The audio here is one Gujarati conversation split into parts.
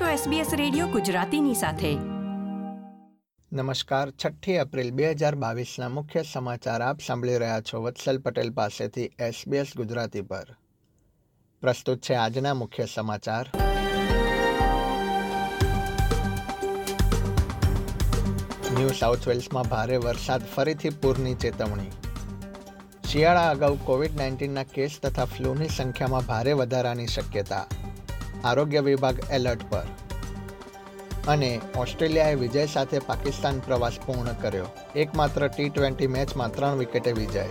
છો SBS રેડિયો ગુજરાતીની સાથે. નમસ્કાર, છઠ્ઠી એપ્રિલ બે હજાર બાવીસના મુખ્ય સમાચાર આપ સાંભળી રહ્યા છો વત્સલ પટેલ પાસેથી SBS ગુજરાતી પર. પ્રસ્તુત છે આજના મુખ્ય સમાચાર. ન્યૂ સાઉથ વેલ્સમાં ભારે વરસાદ ફરીથી પૂરની ચેતવણી. શિયાળા અગાઉ કોવિડ નાઇન્ટીનના કેસ તથા ફ્લૂની સંખ્યામાં ભારે વધારાની શક્યતા. આરોગ્ય વિભાગ એલર્ટ પર. અને ઓસ્ટ્રેલિયાએ વિજય સાથે પાકિસ્તાન પ્રવાસ પૂર્ણ કર્યો. એકમાત્ર ટી ટ્વેન્ટી મેચમાં ત્રણ વિકેટે વિજય.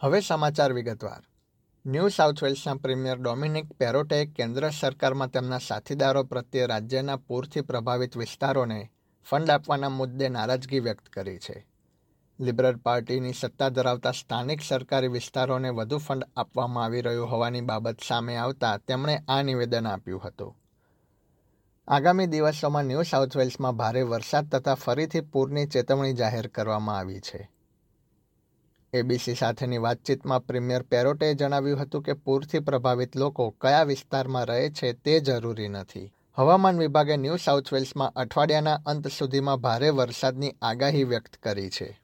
હવે સમાચાર વિગતવાર. ન્યૂ સાઉથ વેલ્સના પ્રીમિયર ડોમિનિક પેરોટેએ કેન્દ્ર સરકારમાં તેમના સાથીદારો પ્રત્યે રાજ્યના પૂરથી પ્રભાવિત વિસ્તારોને ફંડ આપવાના મુદ્દે નારાજગી વ્યક્ત કરી છે. લિબરલ પાર્ટીની સત્તા ધરાવતા સ્થાનિક સરકારી વિસ્તારોને વધુ ફંડ આપવામાં આવી રહ્યું હોવાની બાબત સામે આવતા તેમણે આ નિવેદન આપ્યું હતું. આગામી દિવસોમાં ન્યૂ સાઉથ વેલ્સમાં ભારે વરસાદ તથા ફરીથી પૂરની ચેતવણી જાહેર કરવામાં આવી છે. એબીસી સાથેની વાતચીતમાં પ્રીમિયર પેરોટે જણાવ્યું હતું કે પૂરથી પ્રભાવિત લોકો કયા વિસ્તારમાં રહે છે તે જરૂરી નથી. હવામાન વિભાગે ન્યૂ સાઉથ વેલ્સમાં અઠવાડિયાના અંત સુધીમાં ભારે વરસાદની આગાહી વ્યક્ત કરી છે.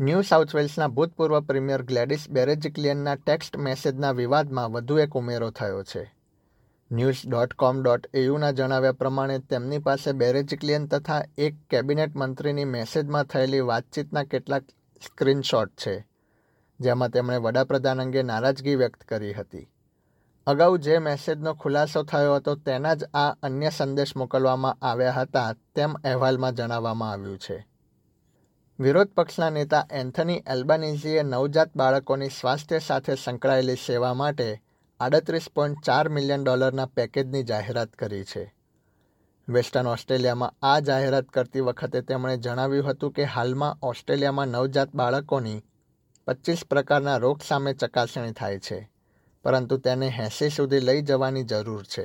ન્યૂ સાઉથ વેલ્સના ભૂતપૂર્વ પ્રીમિયર ગ્લેડિસ બેરેજિક્લિયનના ટેક્સ્ટ મેસેજના વિવાદમાં વધુ એક ઉમેરો થયો છે. ન્યૂઝ ડોટ કોમ ડોટ એયુના જણાવ્યા પ્રમાણે તેમની પાસે બેરેજિક્લિયન તથા એક કેબિનેટ મંત્રીની મેસેજમાં થયેલી વાતચીતના કેટલાક સ્ક્રીનશોટ છે. જેમાં તેમણે વડાપ્રધાન અંગે નારાજગી વ્યક્ત કરી હતી. અગાઉ જે મેસેજનો ખુલાસો થયો હતો તેના જ આ અન્ય સંદેશ મોકલવામાં આવ્યા હતા તેમ અહેવાલમાં જણાવવામાં આવ્યું છે. વિરોધ પક્ષના નેતા એન્થની એલ્બાનીઝીએ નવજાત બાળકોની સ્વાસ્થ્ય સાથે સંકળાયેલી સેવા માટે આડત્રીસ પોઈન્ટ ચાર મિલિયન ડોલરના પેકેજની જાહેરાત કરી છે. વેસ્ટર્ન ઓસ્ટ્રેલિયામાં આ જાહેરાત કરતી વખતે તેમણે જણાવ્યું હતું કે હાલમાં ઓસ્ટ્રેલિયામાં નવજાત બાળકોની પચીસ પ્રકારના રોગ સામે ચકાસણી થાય છે, પરંતુ તેને એંસી સુધી લઈ જવાની જરૂર છે.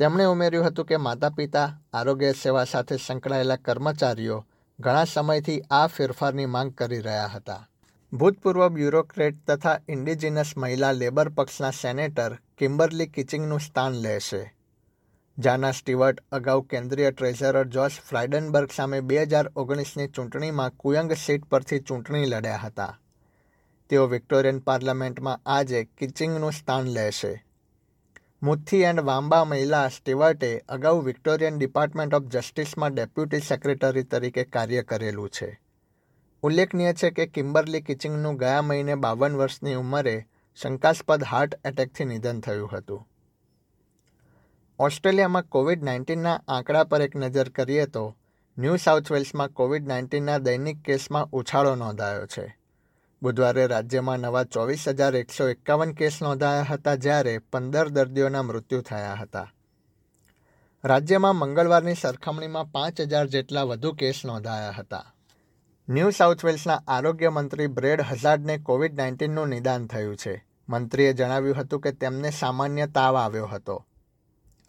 તેમણે ઉમેર્યું હતું કે માતા પિતા આરોગ્ય સેવા સાથે સંકળાયેલા કર્મચારીઓ ઘણા સમયથી આ ફેરફારની માંગ કરી રહ્યા હતા. ભૂતપૂર્વ બ્યુરોક્રેટ તથા ઇન્ડિજિનસ મહિલા લેબર પક્ષના સેનેટર કિમ્બરલી કિચિંગનું સ્થાન લેશે જાના સ્ટીવર્ટ, અગાઉ કેન્દ્રીય ટ્રેઝરર જોશ ફ્રાઇડનબર્ગ સામે બે હજાર ઓગણીસની ચૂંટણીમાં કુયંગ સીટ પરથી ચૂંટણી લડ્યા હતા. તેઓ વિક્ટોરિયન પાર્લામેન્ટમાં આજે કિચિંગનું સ્થાન લેશે. મુથ્થી એન્ડ વાંબા મહિલા સ્ટીવર્ટે અગાઉ વિક્ટોરિયન ડિપાર્ટમેન્ટ ઓફ જસ્ટિસમાં ડેપ્યુટી સેક્રેટરી તરીકે કાર્ય કરેલું છે. ઉલ્લેખનીય છે કે કિમ્બરલી કિચિંગનું ગયા મહિને બાવન વર્ષની ઉંમરે શંકાસ્પદ હાર્ટ એટેકથી નિધન થયું હતું. ઓસ્ટ્રેલિયામાં કોવિડ નાઇન્ટીનના આંકડા પર એક નજર કરીએ તો ન્યૂ સાઉથ વેલ્સમાં કોવિડ નાઇન્ટીનના દૈનિક કેસમાં ઉછાળો નોંધાયો છે. બુધવારે રાજ્યમાં નવા ચોવીસ હજાર એકસો એકાવન કેસ નોંધાયા હતા જ્યારે પંદર દર્દીઓના મૃત્યુ થયા હતા. રાજ્યમાં મંગળવારની સરખામણીમાં પાંચ હજાર જેટલા વધુ કેસ નોંધાયા હતા. ન્યૂ સાઉથ વેલ્સના આરોગ્ય મંત્રી બ્રેડ હઝાર્ડને કોવિડ નાઇન્ટીનનું નિદાન થયું છે. મંત્રીએ જણાવ્યું હતું કે તેમને સામાન્ય તાવ આવ્યો હતો.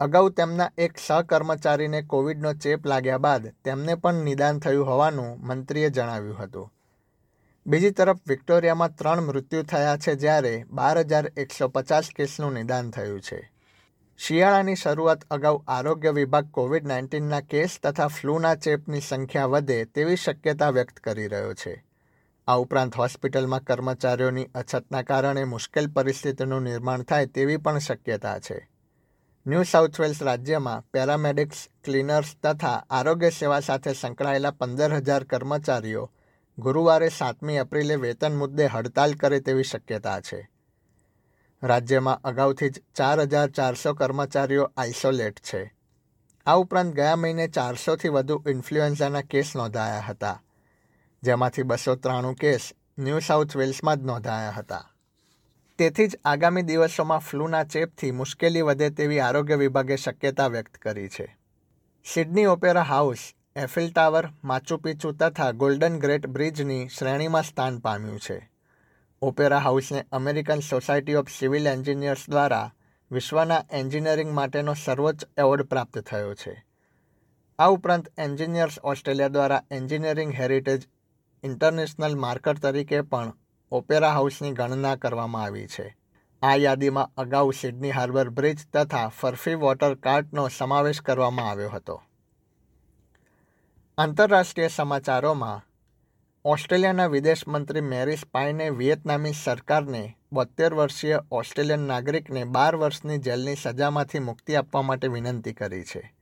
અગાઉ તેમના એક સહકર્મચારીને કોવિડનો ચેપ લાગ્યા બાદ તેમને પણ નિદાન થયું હોવાનું મંત્રીએ જણાવ્યું હતું. બીજી તરફ વિક્ટોરિયામાં ત્રણ મૃત્યુ થયા છે જ્યારે બાર હજાર એકસો પચાસ કેસનું નિદાન થયું છે. શિયાળાની શરૂઆત અગાઉ આરોગ્ય વિભાગ કોવિડ નાઇન્ટીનના કેસ તથા ફ્લૂના ચેપની સંખ્યા વધે તેવી શક્યતા વ્યક્ત કરી રહ્યો છે. આ ઉપરાંત હોસ્પિટલમાં કર્મચારીઓની અછતના કારણે મુશ્કેલ પરિસ્થિતિનું નિર્માણ થાય તેવી પણ શક્યતા છે. ન્યૂ સાઉથ વેલ્સ રાજ્યમાં પેરામેડિક્સ ક્લીનર્સ તથા આરોગ્ય સેવા સાથે સંકળાયેલા પંદર હજાર કર્મચારીઓ ગુરુવારે સાતમી એપ્રિલે વેતન મુદ્દે હડતાલ કરે તેવી શક્યતા છે. રાજ્યમાં અગાઉથી જ ચાર હજાર ચારસો કર્મચારીઓ આઇસોલેટ છે. આ ઉપરાંત ગયા મહિને ચારસોથી વધુ ઇન્ફ્લુએન્ઝાના કેસ નોંધાયા હતા, જેમાંથી બસો ત્રાણું કેસ ન્યૂ સાઉથ વેલ્સમાં જ નોંધાયા હતા. તેથી જ આગામી દિવસોમાં ફ્લૂના ચેપથી મુશ્કેલી વધે તેવી આરોગ્ય વિભાગે શક્યતા વ્યક્ત કરી છે. Sydney opera house Eiffel tower, Machu તથા ગોલ્ડન ગ્રેટ બ્રિજની શ્રેણીમાં સ્થાન પામ્યું છે. Opera હાઉસને American society of civil engineers દ્વારા વિશ્વના એન્જિનિયરિંગ માટેનો સર્વોચ્ચ એવોર્ડ પ્રાપ્ત થયો છે. આ ઉપરાંત એન્જિનિયર્સ ઓસ્ટ્રેલિયા દ્વારા એન્જિનિયરિંગ હેરિટેજ ઇન્ટરનેશનલ માર્કર તરીકે પણ ઓપેરા હાઉસની ગણના કરવામાં આવી છે. આ યાદીમાં અગાઉ સિડની હાર્બર બ્રિજ તથા ફર્ફી વોટર કાર્ટનો સમાવેશ કરવામાં આવ્યો હતો. આંતરરાષ્ટ્રીય સમાચારોમાં, ઓસ્ટ્રેલિયાના વિદેશ મંત્રી મેરિસ પાઈને વિયેતનામી સરકારને બોતેર વર્ષીય ઓસ્ટ્રેલિયન નાગરિકને બાર વર્ષની જેલની સજામાંથી મુક્તિ આપવા માટે વિનંતી કરી છે.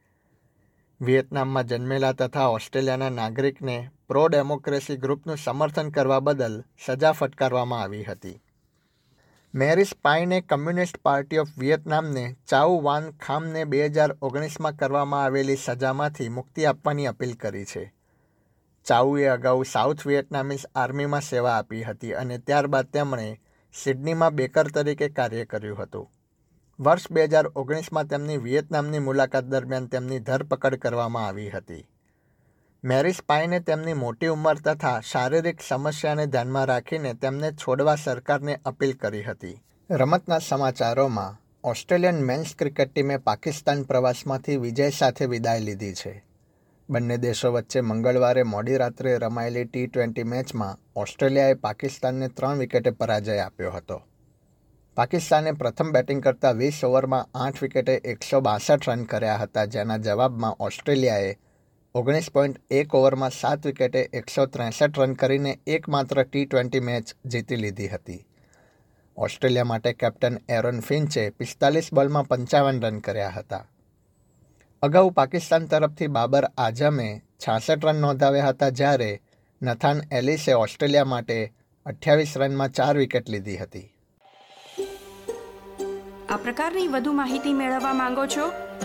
વિયેતનામમાં જન્મેલા તથા ઓસ્ટ્રેલિયાના નાગરિકને પ્રો ડેમોક્રેસી ગ્રુપનું સમર્થન કરવા બદલ સજા ફટકારવામાં આવી હતી. મેરિસ સ્પાઈને કમ્યુનિસ્ટ પાર્ટી ઓફ વિયેતનામને ચાઉ વાન ખામને બે હજાર ઓગણીસમાં કરવામાં આવેલી સજામાંથી મુક્તિ આપવાની અપીલ કરી છે. ચાઉએ અગાઉ સાઉથ વિયેતનામીઝ આર્મીમાં સેવા આપી હતી અને ત્યારબાદ તેમણે સિડનીમાં બેકર તરીકે કાર્ય કર્યું હતું. વર્ષ બે હજાર ઓગણીસમાં તેમની વિયેતનામની મુલાકાત દરમિયાન તેમની ધરપકડ કરવામાં આવી હતી. મેરિસ સ્પાઈને તેમની મોટી ઉંમર તથા શારીરિક સમસ્યાને ધ્યાનમાં રાખીને તેમને છોડવા સરકારને અપીલ કરી હતી. રમતના સમાચારોમાં, ઓસ્ટ્રેલિયન મેન્સ ક્રિકેટ ટીમે પાકિસ્તાન પ્રવાસમાંથી વિજય સાથે વિદાય લીધી છે. બંને દેશો વચ્ચે મંગળવારે મોડી રાત્રે રમાયેલી ટી ટ્વેન્ટી મેચમાં ઓસ્ટ્રેલિયાએ પાકિસ્તાનને ત્રણ વિકેટે પરાજય આપ્યો હતો. પાકિસ્તાને પ્રથમ બેટિંગ કરતાં વીસ ઓવરમાં આઠ વિકેટે એકસો બાસઠ રન કર્યા હતા, જેના જવાબમાં ઓસ્ટ્રેલિયાએ ઓગણીસ પોઈન્ટ એક ઓવરમાં સાત વિકેટે એકસો ત્રેસઠ રન કરીને એકમાત્ર ટી ટ્વેન્ટી મેચ જીતી લીધી હતી. ઓસ્ટ્રેલિયા માટે કેપ્ટન એરોન ફિન્ચે પિસ્તાલીસ બોલમાં પંચાવન રન કર્યા હતા. અગાઉ પાકિસ્તાન તરફથી બાબર આઝમે છાસઠ રન નોંધાવ્યા હતા જ્યારે નથાન એલિસે ઓસ્ટ્રેલિયા માટે અઠ્યાવીસ રનમાં ચાર વિકેટ લીધી હતી. આ પ્રકારની વધુ માહિતી મેળવવા માંગો છો?